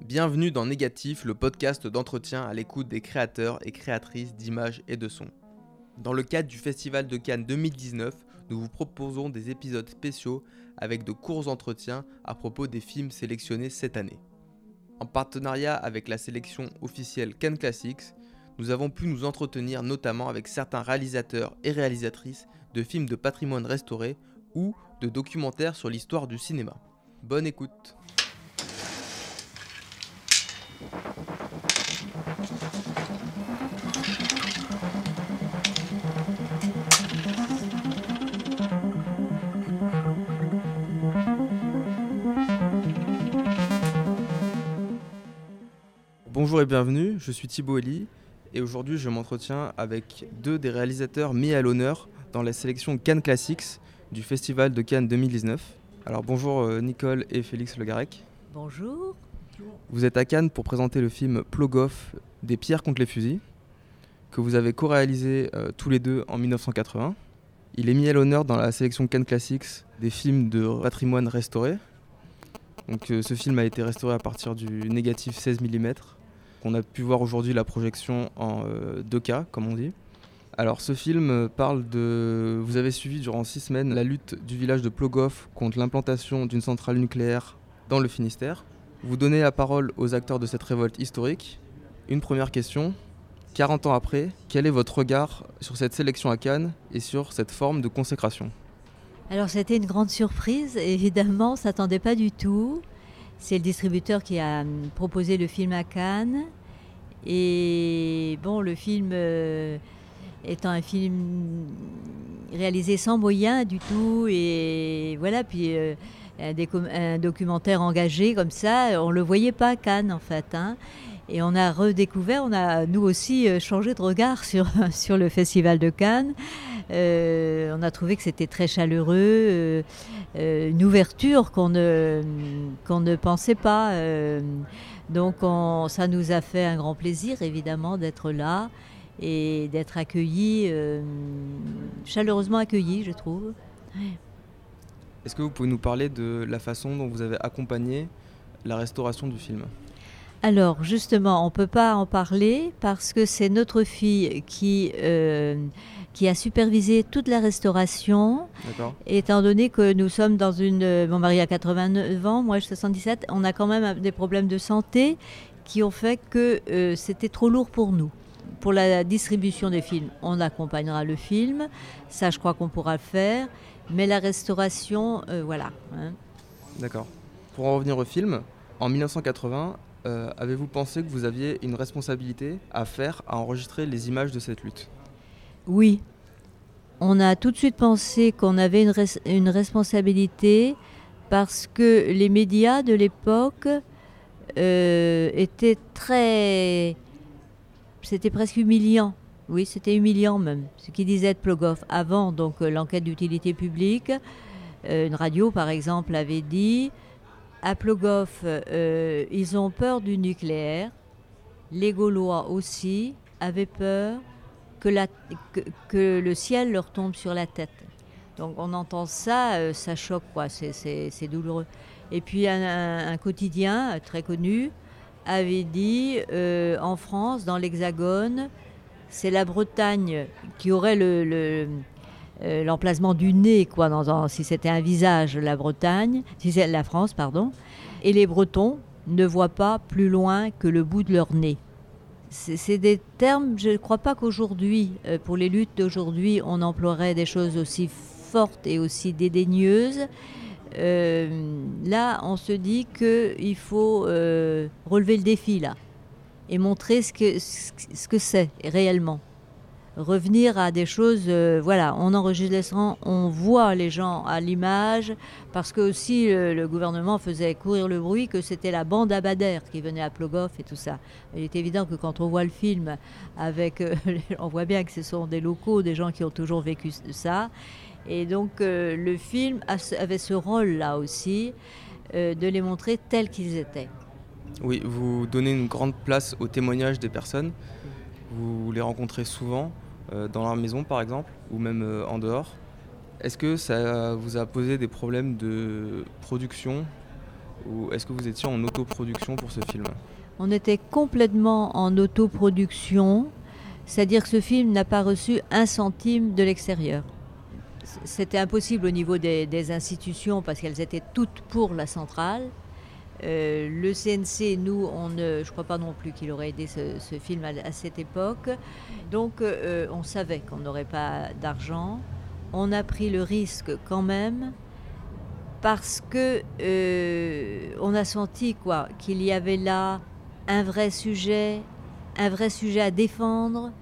Bienvenue dans Négatif, le podcast d'entretien à l'écoute des créateurs et créatrices d'images et de sons. Dans le cadre du Festival de Cannes 2019, nous vous proposons des épisodes spéciaux avec de courts entretiens à propos des films sélectionnés cette année. En partenariat avec la sélection officielle Cannes Classics, nous avons pu nous entretenir notamment avec certains réalisateurs et réalisatrices de films de patrimoine restauré ou de documentaires sur l'histoire du cinéma. Bonne écoute Bonjour et bienvenue, je suis Thibaut Elie et aujourd'hui je m'entretiens avec deux des réalisateurs mis à l'honneur dans la sélection Cannes Classics du Festival de Cannes 2019. Alors bonjour euh, Nicole et Félix Le Garec. Bonjour. Vous êtes à Cannes pour présenter le film Plogoff des pierres contre les fusils que vous avez co-réalisé euh, tous les deux en 1980. Il est mis à l'honneur dans la sélection Cannes Classics des films de patrimoine restauré. Donc euh, ce film a été restauré à partir du négatif 16 mm on a pu voir aujourd'hui la projection en 2K, euh, comme on dit. Alors ce film parle de... Vous avez suivi durant six semaines la lutte du village de Plogoff contre l'implantation d'une centrale nucléaire dans le Finistère. Vous donnez la parole aux acteurs de cette révolte historique. Une première question. 40 ans après, quel est votre regard sur cette sélection à Cannes et sur cette forme de consécration? Alors c'était une grande surprise, évidemment, on s'attendait pas du tout. C'est le distributeur qui a hum, proposé le film à Cannes. Et bon, le film euh, étant un film réalisé sans moyens du tout, et voilà, puis euh, un, documentaire engagé comme ça, on ne le voyait pas à Cannes en fait. Hein. Et on a redécouvert, on a nous aussi euh, changé de regard sur, sur le Festival de Cannes. On a trouvé que c'était très chaleureux, une ouverture qu'on ne, qu'on ne pensait pas. Donc ça nous a fait un grand plaisir évidemment d'être là et d'être accueillis, euh, chaleureusement accueillis je trouve. Est-ce que vous pouvez nous parler de la façon dont vous avez accompagné la restauration du film? Alors justement, on ne peut pas en parler parce que c'est notre fille qui euh, qui a supervisé toute la restauration. Étant donné que nous sommes dans une. Mon mari a 89 ans, moi j'ai 77, on a quand même des problèmes de santé qui ont fait que euh, c'était trop lourd pour nous. Pour la distribution des films, on accompagnera le film, ça je crois qu'on pourra le faire, mais la restauration, euh, voilà. Hein. D'accord. Pour en revenir au film, en 1980, euh, avez-vous pensé que vous aviez une responsabilité à faire à enregistrer les images de cette lutte? Oui, on a tout de suite pensé qu'on avait une, responsabilité parce que les médias de l'époque euh, étaient très... C'était presque humiliant. Oui, c'était humiliant même. Ce qu'ils disaient de Plogoff avant donc euh, l'enquête d'utilité publique. Euh, une radio, par exemple, avait dit à Plogoff, ils ont peur du nucléaire. Les Gaulois aussi avaient peur que, le ciel leur tombe sur la tête. Donc on entend ça, euh, ça choque, quoi, c'est douloureux. Et puis un, quotidien très connu avait dit euh, en France, dans l'Hexagone, c'est la Bretagne qui aurait le, euh, l'emplacement du nez, quoi, si c'était un visage, la Bretagne, si c'est la France, pardon, et les Bretons ne voient pas plus loin que le bout de leur nez. C'est des termes, je ne crois pas qu'aujourd'hui, euh, pour les luttes d'aujourd'hui, on emploierait des choses aussi fortes et aussi dédaigneuses. Euh, là, on se dit qu'il faut euh, relever le défi, là, et montrer ce que ce que c'est réellement revenir à des choses, euh, voilà, en enregistrant, on voit les gens à l'image, parce que aussi le, gouvernement faisait courir le bruit que c'était la bande Abadère qui venait à Plogoff et tout ça. Il est évident que quand on voit le film, avec, euh, on voit bien que ce sont des locaux, des gens qui ont toujours vécu ça. Et donc euh, le film avait ce rôle-là aussi, de les montrer tels qu'ils étaient. Oui, vous donnez une grande place au témoignage des personnes. Vous les rencontrez souvent. Euh, dans leur maison par exemple, ou même euh, en dehors. Est-ce que ça vous a posé des problèmes de production ou est-ce que vous étiez en autoproduction pour ce film? On était complètement en autoproduction, c'est-à-dire que ce film n'a pas reçu un centime de l'extérieur. C'était impossible au niveau des, institutions parce qu'elles étaient toutes pour la centrale. Euh, le CNC, nous, on ne, je ne crois pas non plus qu'il aurait aidé ce, film à, cette époque. Donc, euh, on savait qu'on n'aurait pas d'argent. On a pris le risque quand même parce que euh, on a senti quoi qu'il y avait là un vrai sujet, un vrai sujet à défendre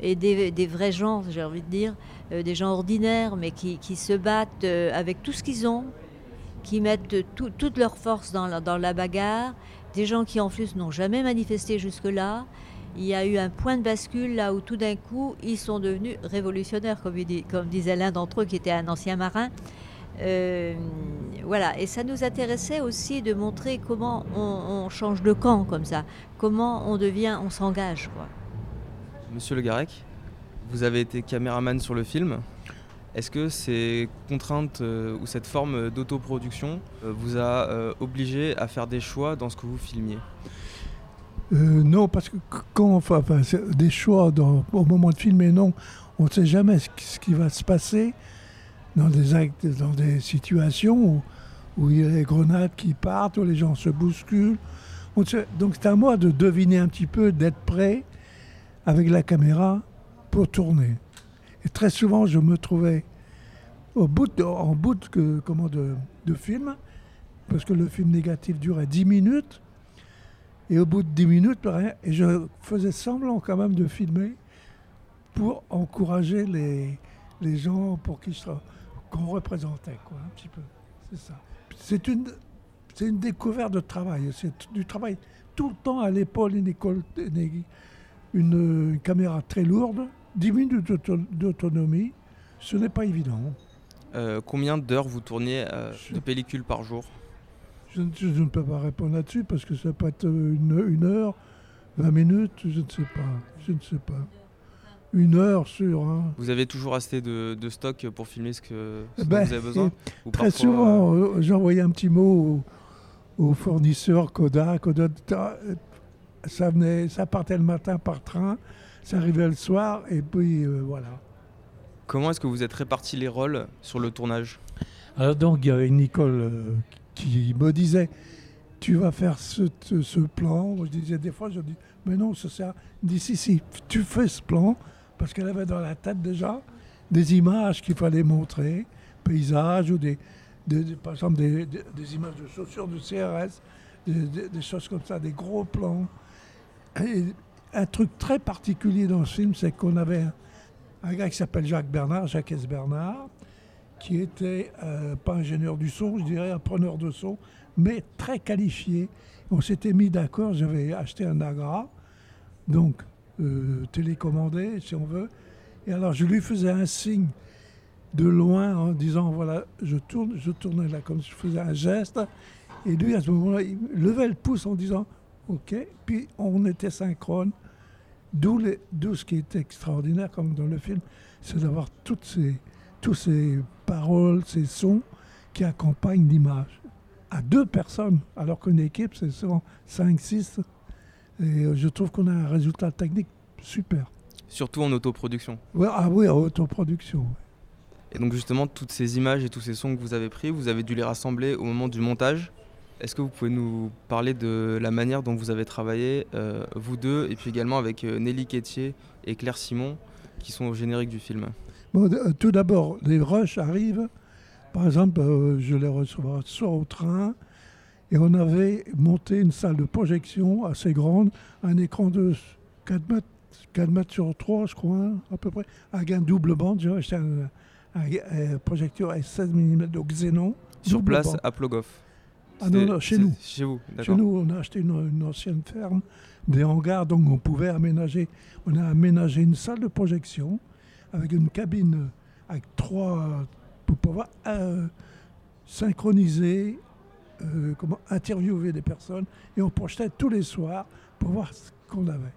et des, vrais gens, j'ai envie de dire, des gens ordinaires, mais qui, se battent avec tout ce qu'ils ont, qui mettent toute leur force dans la, dans la bagarre, des gens qui en plus n'ont jamais manifesté jusque-là. Il y a eu un point de bascule là où tout d'un coup ils sont devenus révolutionnaires, comme, comme disait l'un d'entre eux qui était un ancien marin. Euh, voilà, et ça nous intéressait aussi de montrer comment on, change de camp comme ça, comment on devient, on s'engage. Monsieur Le Garec, vous avez été caméraman sur le film. Est-ce que ces contraintes euh, ou cette forme d'autoproduction euh, vous a obligé à faire des choix dans ce que vous filmiez? Non, parce que quand fait des choix au moment de filmer, non, on ne sait jamais ce qui va se passer dans des, actes, dans des situations où, il y a des grenades qui partent, où les gens se bousculent. Donc c'est à moi de deviner un petit peu, d'être prêt avec la caméra pour tourner. Et très souvent, je me trouvais au bout en bout de, comment, de, de film, parce que le film négatif durait 10 minutes, et au bout de 10 minutes, et je faisais semblant quand même de filmer pour encourager les, les gens pour qui je qu'on représentait, quoi, un petit peu. C'est ça. C'est une, c'est une découverte de travail. C'est du travail tout le temps à l'épaule, une une, caméra très lourde, 10 minutes d'autonomie. Ce n'est pas évident. Euh, combien d'heures vous tourniez euh, de pellicule par jour? Je, ne peux pas répondre là-dessus parce que ça peut être une, une heure, 20 minutes, je ne sais pas. Je ne sais pas une heure sur. Hein. Vous avez toujours assez de, stock pour filmer ce que, ben, vous avez besoin? Très souvent, euh, euh, j'envoyais un petit mot au, fournisseur Kodak. ça, venait, ça partait le matin par train, ça arrivait le soir, et puis euh, voilà. Comment est-ce que vous êtes répartis les rôles sur le tournage? Alors donc, il y avait Nicole qui me disait tu vas faire ce, ce, plan. Je disais des fois, je dis, mais non, ça sert. Il dit, si, si, tu fais ce plan, parce qu'elle avait dans la tête déjà des images qu'il fallait montrer, paysages ou des, par exemple des, images de chaussures de CRS, des, choses comme ça, des gros plans. Et un truc très particulier dans ce film, c'est qu'on avait un, gars qui s'appelle Jacques Bernard, Jacques S. Bernard, qui était euh, pas ingénieur du son, je dirais un preneur de son, mais très qualifié. On s'était mis d'accord, j'avais acheté un Agra, donc euh, télécommandé, si on veut. Et alors, je lui faisais un signe de loin en disant voilà, je tourne, je tournais là comme si je faisais un geste. Et lui, à ce moment-là, il levait le pouce en disant OK. Puis on était synchrone. D'où, ce qui est extraordinaire, comme dans le film, c'est d'avoir toutes ces, toutes ces paroles, ces sons qui accompagnent l'image. À deux personnes, alors qu'une équipe, c'est souvent 5, 6. Et euh, je trouve qu'on a un résultat technique super. Surtout en autoproduction. ah oui, en autoproduction. Et donc justement, toutes ces images et tous ces sons que vous avez pris, vous avez dû les rassembler au moment du montage. Est-ce que vous pouvez nous parler de la manière dont vous avez travaillé, euh, vous deux, et puis également avec euh, Nelly Quétier et Claire Simon, qui sont au générique du film? Bon, Tout d'abord, les rushs arrivent. Par exemple, je les reçois soit au train, et on avait monté une salle de projection assez grande, un écran de 4 mètres, 4 mètres sur 3, je crois, hein, à peu près, avec un double bande. J'ai acheté un, projecteur à 16 mm de Xenon. Sur place à Plogoff Ah non, non, chez nous. Chez vous, Chez nous, on a acheté une, ancienne ferme, des hangars, donc on pouvait aménager. On a aménagé une salle de projection avec une cabine avec trois. pour pouvoir euh, synchroniser euh, comment interviewer des personnes et on projetait tous les soirs pour voir ce qu'on avait.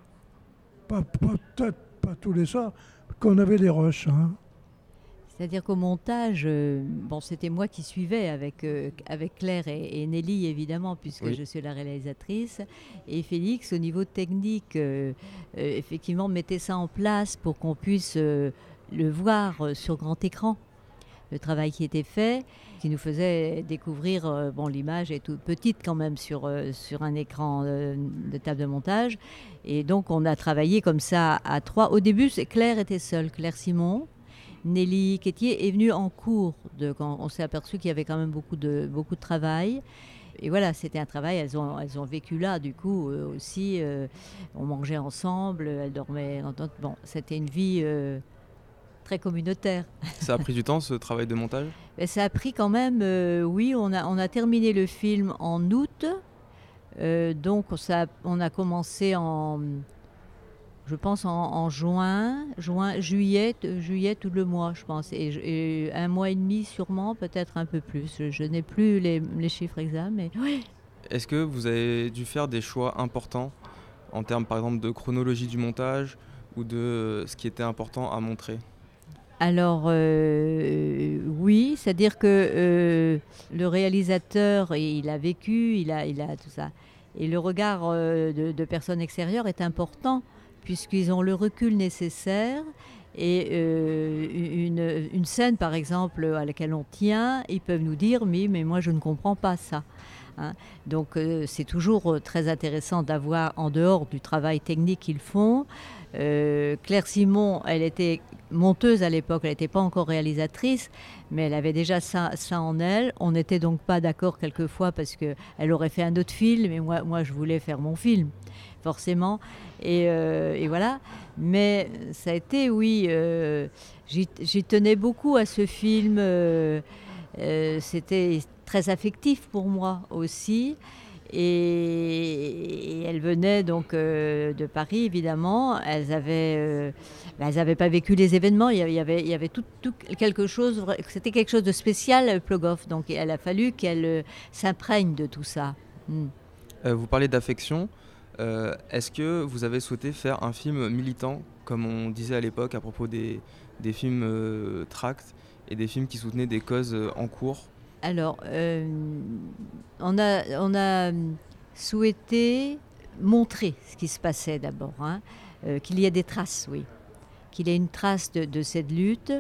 Pas, peut-être pas tous les soirs, qu'on avait les rushs. Hein. C'est-à-dire qu'au montage, euh, bon, c'était moi qui suivais avec, euh, avec Claire et, Nelly, évidemment, puisque je suis la réalisatrice. Et Félix, au niveau technique, euh, effectivement, mettait ça en place pour qu'on puisse le voir sur grand écran. Le travail qui était fait, qui nous faisait découvrir, bon, l'image est toute petite quand même sur, sur un écran de table de montage. Et donc, on a travaillé comme ça à trois. Au début, Claire était seule, Claire Simon. Nelly Quétier est venue en cours de, quand on s'est aperçu qu'il y avait quand même beaucoup de, beaucoup de travail. Et voilà, c'était un travail, elles ont, elles ont vécu là, du coup, aussi. Euh, on mangeait ensemble, elles dormaient. Bon, c'était une vie euh, très communautaire. Ça a pris du temps, ce travail de montage? Mais Ça a pris quand même, euh, oui, on a, on a terminé le film en août. donc, ça, on a commencé en je pense en, juin, juin, juillet, juillet tout le mois, je pense, et, un mois et demi sûrement, peut-être un peu plus. Je, n'ai plus les, chiffres exacts, mais Est-ce que vous avez dû faire des choix importants en termes, par exemple, de chronologie du montage ou de ce qui était important à montrer? Alors euh, oui, c'est-à-dire que euh, le réalisateur, il a vécu, il a, il a tout ça, et le regard euh, de, de personnes extérieures est important puisqu'ils ont le recul nécessaire. Et euh, une, une, scène, par exemple, à laquelle on tient, ils peuvent nous dire, mais, mais moi, je ne comprends pas ça. Hein. Donc, euh, c'est toujours euh, très intéressant d'avoir, en dehors du travail technique qu'ils font, Claire Simon, elle était monteuse à l'époque, elle n'était pas encore réalisatrice, mais elle avait déjà ça, ça en elle. On n'était donc pas d'accord quelquefois parce qu'elle aurait fait un autre film, et moi, moi, je voulais faire mon film forcément. Euh, et, voilà. Mais ça a été, oui, euh, j'y tenais beaucoup à ce film. Euh, c'était très affectif pour moi aussi. Et, elles venaient donc de Paris, évidemment. Elles avaient, n'avaient pas vécu les événements. Il y avait, il y avait tout, quelque chose. C'était quelque chose de spécial, Plogoff. Donc, il a fallu qu'elles s'imprègnent de tout ça. Hmm. vous parlez d'affection. Euh, est-ce que vous avez souhaité faire un film militant, comme on disait à l'époque à propos des, films euh, tract et des films qui soutenaient des causes euh, en cours? Alors, on, a, a souhaité montrer ce qui se passait d'abord, hein, qu'il y ait des traces, oui, qu'il y ait une trace de, cette lutte.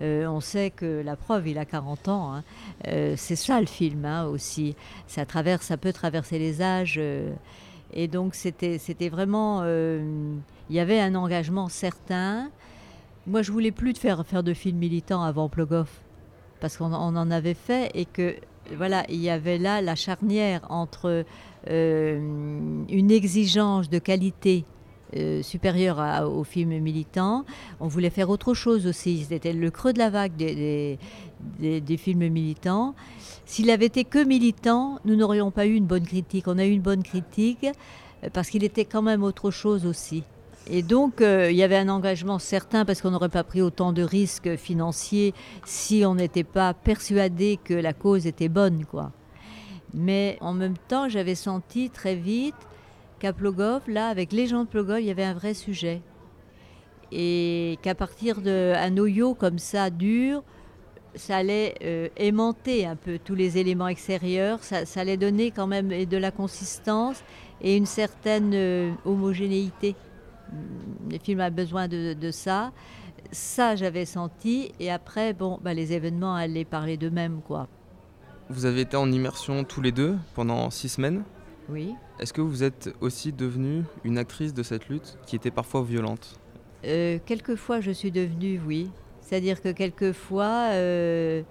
on sait que la preuve, il a 40 ans. Hein. c'est ça le film hein, aussi. Ça, traverse, ça peut traverser les âges. Et donc c'était vraiment, euh, il y avait un engagement certain. Moi je voulais plus de faire, faire de films militants avant Plogoff, parce qu'on en avait fait et que voilà, il y avait là la charnière entre euh, une exigence de qualité euh, supérieure aux films militants. On voulait faire autre chose aussi. C'était le creux de la vague des, des, des films militants. S'il avait été que militant, nous n'aurions pas eu une bonne critique. On a eu une bonne critique euh, parce qu'il était quand même autre chose aussi. Et donc, euh, il y avait un engagement certain parce qu'on n'aurait pas pris autant de risques financiers si on n'était pas persuadé que la cause était bonne, quoi. Mais en même temps, j'avais senti très vite qu'à Plogov, là, avec les gens de Plogov, il y avait un vrai sujet. Et qu'à partir d'un noyau comme ça, dur, ça allait euh, aimanter un peu tous les éléments extérieurs, ça, allait donner quand même de la consistance et une certaine euh, homogénéité. Le film a besoin de, ça. Ça, j'avais senti. Et après, bon, bah, les événements allaient parler d'eux-mêmes, quoi. Vous avez été en immersion tous les deux pendant six semaines? Oui. Est-ce que vous êtes aussi devenue une actrice de cette lutte qui était parfois violente? Euh, Quelquefois, je suis devenue, oui. C'est-à-dire que quelquefois, euh,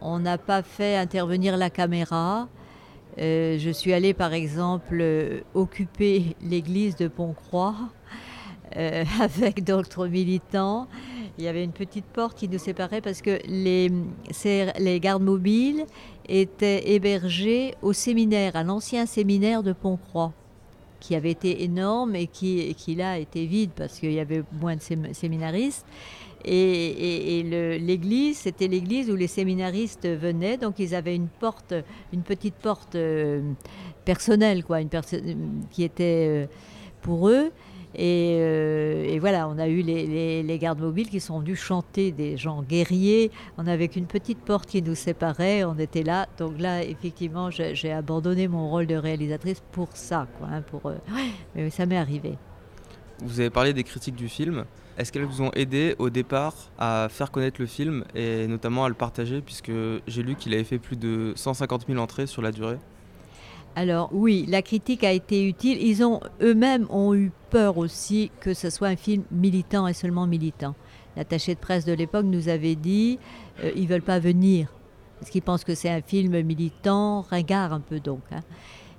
on n'a pas fait intervenir la caméra. Euh, je suis allée, par exemple, occuper l'église de Pont-Croix euh, avec d'autres militants. Il y avait une petite porte qui nous séparait parce que les, gardes mobiles étaient hébergés au séminaire, à l'ancien séminaire de Pont-Croix qui avait été énorme et qui, là était vide parce qu'il y avait moins de séminaristes. Et, l'église, c'était l'église où les séminaristes venaient, donc ils avaient une porte, une petite porte euh, personnelle, quoi, qui était euh, pour eux. Et, voilà, on a eu les, gardes mobiles qui sont venus chanter des gens guerriers. On avait qu'une petite porte qui nous séparait, on était là. Donc là, effectivement, j'ai abandonné mon rôle de réalisatrice pour ça. Quoi, hein, pour, mais ça m'est arrivé. Vous avez parlé des critiques du film. Est-ce qu'elles vous ont aidé au départ à faire connaître le film et notamment à le partager puisque j'ai lu qu'il avait fait plus de 150 000 entrées sur la durée? Alors oui, la critique a été utile. Ils ont eux-mêmes ont eu peur aussi que ce soit un film militant et seulement militant. L'attaché de presse de l'époque nous avait dit euh, ils veulent pas venir parce qu'ils pensent que c'est un film militant, ringard un peu donc. Hein.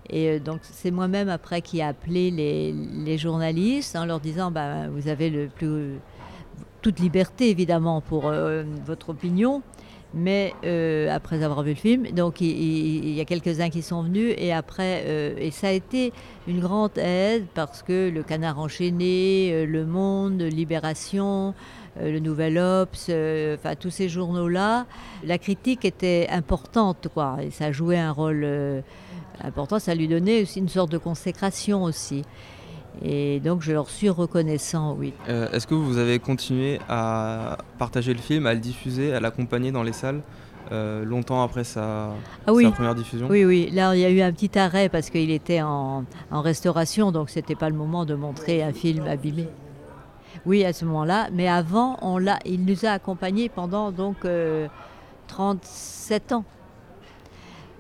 Et euh, donc c'est moi-même après qui ai appelé les, journalistes en leur disant bah, vous avez toute liberté évidemment pour euh, votre opinion, mais euh, après avoir vu le film, donc il, y a quelques-uns qui sont venus et après et ça a été une grande aide parce que le Canard enchaîné, Le Monde, Libération. le Nouvel Obs, enfin tous ces journaux-là, la critique était importante, quoi, et ça jouait un rôle important, ça lui donnait aussi une sorte de consécration aussi. Et donc je leur suis reconnaissant, oui. Euh, est-ce que vous avez continué à partager le film, à le diffuser, à l'accompagner dans les salles euh, longtemps après sa, ah première diffusion? Oui, oui. Là, il y a eu un petit arrêt parce qu'il était en, restauration, donc c'était pas le moment de montrer un film abîmé. Oui, à ce moment-là. Mais avant, on il nous a accompagnés pendant donc 37 euh, ans.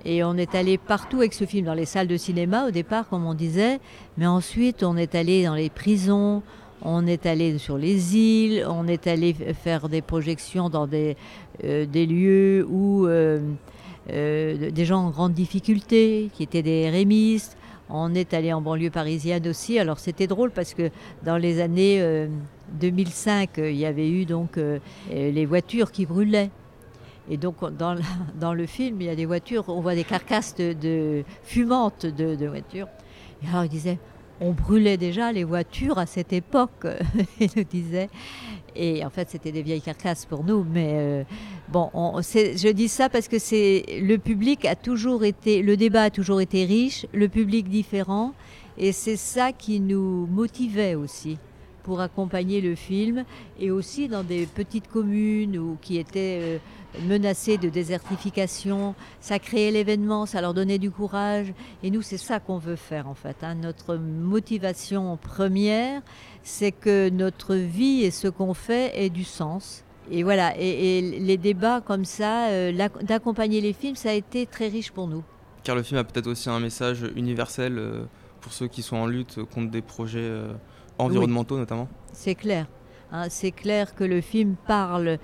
Et on est allé partout avec ce film, dans les salles de cinéma au départ, comme on disait, mais ensuite on est allé dans les prisons, on est allé sur les îles, on est allé faire des projections dans des, euh, des lieux où euh, euh, des gens en grande difficulté, qui étaient des rémistes. On est allé en banlieue parisienne aussi. Alors c'était drôle parce que dans les années 2005, il y avait eu donc les voitures qui brûlaient. Et donc, dans, le film, il y a des voitures, on voit des carcasses de, fumantes de, voitures. Et alors, il disait, on brûlait déjà les voitures à cette époque, il nous disait. Et en fait, c'était des vieilles carcasses pour nous. Mais euh, bon, je dis ça parce que le public a toujours été, le débat a toujours été riche, le public différent. Et c'est ça qui nous motivait aussi pour accompagner le film. Et aussi dans des petites communes ou qui étaient... Euh, menacés de désertification. Ça créait l'événement, ça leur donnait du courage. Et nous, c'est ça qu'on veut faire en fait. Hein. Notre motivation première, c'est que notre vie et ce qu'on fait ait du sens. Et voilà, et, les débats comme ça, euh, d'accompagner les films, ça a été très riche pour nous. Car le film a peut-être aussi un message universel euh, pour ceux qui sont en lutte contre des projets environnementaux notamment. C'est clair. Hein. c'est clair que le film parle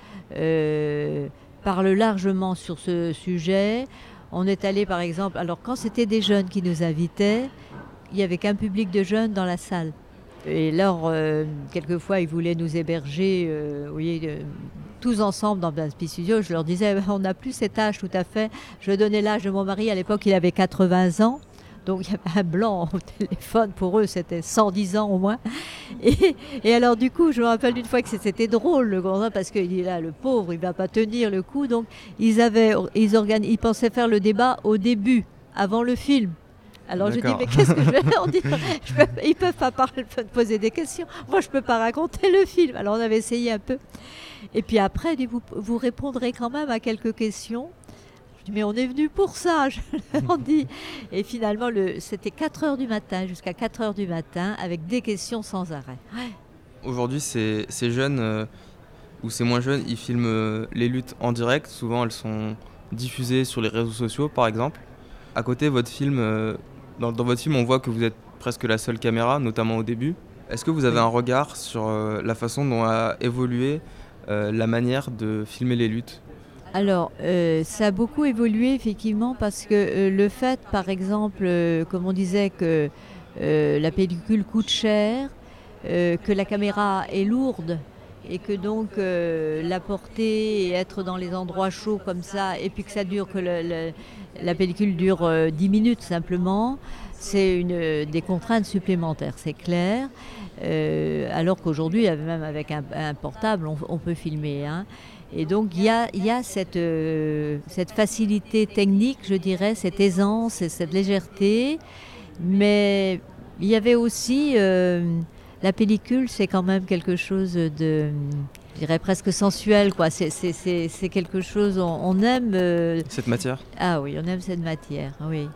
parle largement sur ce sujet. On est allé par exemple, alors quand c'était des jeunes qui nous invitaient, il n'y avait qu'un public de jeunes dans la salle. Et alors, euh, quelquefois, ils voulaient nous héberger, euh, voyez, euh, tous ensemble dans un petit studio. Je leur disais, on n'a plus cet âge tout à fait. Je donnais l'âge de mon mari. À l'époque, il avait 80 ans. Donc il y avait un blanc au téléphone, pour eux c'était 110 ans au moins. Et, alors du coup, je me rappelle d'une fois que c'était drôle le grand parce qu'il est là, le pauvre, il ne va pas tenir le coup. Donc ils, avaient, ils, ils pensaient faire le débat au début, avant le film. Alors je dis, mais qu'est-ce que je vais leur dire? Ils ne peuvent pas parler, poser des questions. Moi, je ne peux pas raconter le film. Alors on avait essayé un peu. Et puis après, vous, vous répondrez quand même à quelques questions mais on est venu pour ça, je leur dis. Et finalement, c'était 4 heures du matin, jusqu'à 4 heures du matin, avec des questions sans arrêt. Aujourd'hui, ces, jeunes euh, ou ces moins jeunes, ils filment euh, les luttes en direct. Souvent, elles sont diffusées sur les réseaux sociaux, par exemple. À côté, votre film, euh, dans, votre film, on voit que vous êtes presque la seule caméra, notamment au début. Est-ce que vous avez un regard sur la façon dont a évolué la manière de filmer les luttes? Alors, euh, ça a beaucoup évolué effectivement parce que euh, le fait, par exemple, euh, comme on disait que la pellicule coûte cher, que la caméra est lourde et que donc la porter et être dans les endroits chauds comme ça, et puis que ça dure, que la pellicule dure 10 minutes simplement, c'est une des contraintes supplémentaires, c'est clair. alors qu'aujourd'hui, même avec un, portable, on, peut filmer. Hein. Et donc il y a, euh, cette, facilité technique, je dirais, cette aisance et cette légèreté, mais il y avait aussi euh, la pellicule, c'est quand même quelque chose de, je dirais presque sensuel, quoi. C'est quelque chose, on, aime. Euh, cette matière? Ah oui, on aime cette matière, oui.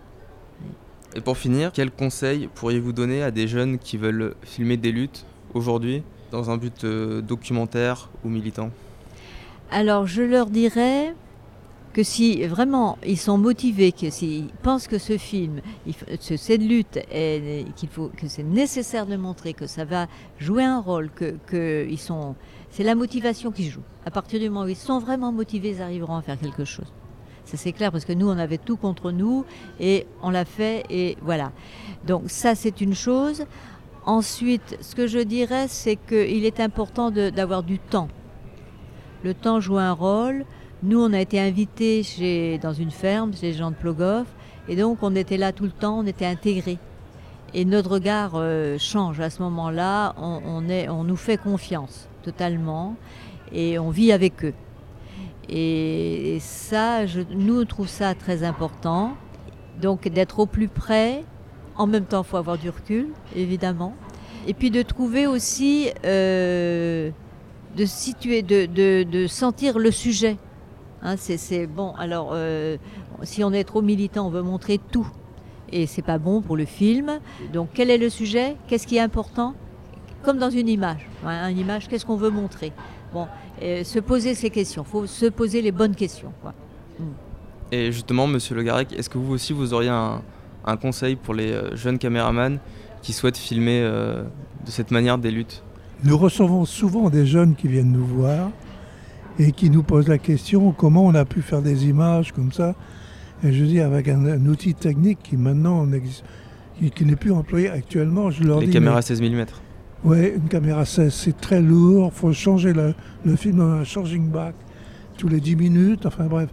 Et pour finir, quel conseil pourriez-vous donner à des jeunes qui veulent filmer des luttes aujourd'hui dans un but euh, documentaire ou militant? Alors je leur dirais que si vraiment ils sont motivés, que s'ils pensent que ce film, cette lutte, qu'il faut, que c'est nécessaire de montrer, que ça va jouer un rôle, que, c'est la motivation qui joue. À partir du moment où ils sont vraiment motivés, ils arriveront à faire quelque chose. Ça c'est clair parce que nous on avait tout contre nous et on l'a fait et voilà. Donc ça c'est une chose. Ensuite, ce que je dirais, c'est qu'il est important d'avoir du temps. Le temps joue un rôle. Nous, on a été invités chez, dans une ferme, chez gens de Plogoff, et donc on était là tout le temps, on était intégrés. Et notre regard euh, change à ce moment-là, on, on nous fait confiance totalement, et on vit avec eux. Et, ça, je, nous, on trouve ça très important. Donc d'être au plus près, en même temps, il faut avoir du recul, évidemment. Et puis de trouver aussi, euh, de situer, de, sentir le sujet. Hein, c'est bon. Alors, euh, si on est trop militant, on veut montrer tout, et c'est pas bon pour le film. Donc, quel est le sujet? Qu'est-ce qui est important? Comme dans une image. Une image, qu'est-ce qu'on veut montrer? Bon, se poser ces questions. Il faut se poser les bonnes questions. Mm. Et justement, Monsieur Le Garec, est-ce que vous aussi vous auriez un, conseil pour les euh, jeunes caméramans qui souhaitent filmer euh, de cette manière des luttes? Nous recevons souvent des jeunes qui viennent nous voir et qui nous posent la question comment on a pu faire des images comme ça? Et je dis avec un, outil technique qui maintenant qui, n'est plus employé actuellement, je leur les dis. Les caméras 16 mm. Oui, une caméra 16, c'est très lourd. Il faut changer le, film dans un charging back tous les 10 minutes. Enfin bref.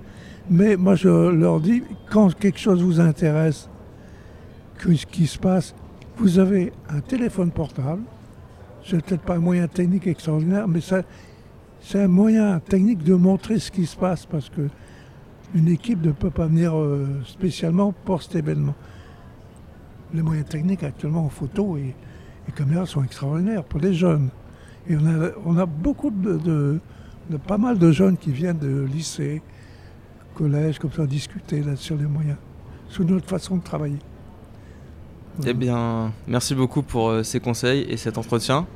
Mais moi, je leur dis, quand quelque chose vous intéresse, que ce qui se passe, vous avez un téléphone portable. C'est peut-être pas un moyen technique extraordinaire, mais c'est un moyen technique de montrer ce qui se passe parce que une équipe ne peut pas venir euh, spécialement pour cet événement. Les moyens techniques actuellement en photo et les caméras sont extraordinaires pour les jeunes. Et on a, beaucoup de, pas mal de jeunes qui viennent de lycée, collège, comme ça, discuter là sur les moyens, sur notre façon de travailler. Eh bien, merci beaucoup pour euh, ces conseils et cet entretien,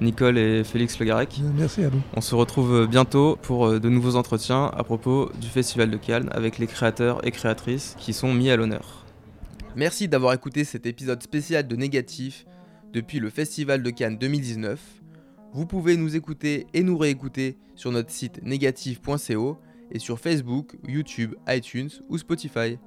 Nicole et Félix Legarec. Merci à vous. On se retrouve euh, bientôt pour euh, de nouveaux entretiens à propos du Festival de Cannes avec les créateurs et créatrices qui sont mis à l'honneur. Merci d'avoir écouté cet épisode spécial de Négatif depuis le Festival de Cannes 2019. Vous pouvez nous écouter et nous réécouter sur notre site négatif.co et sur Facebook, YouTube, iTunes ou Spotify.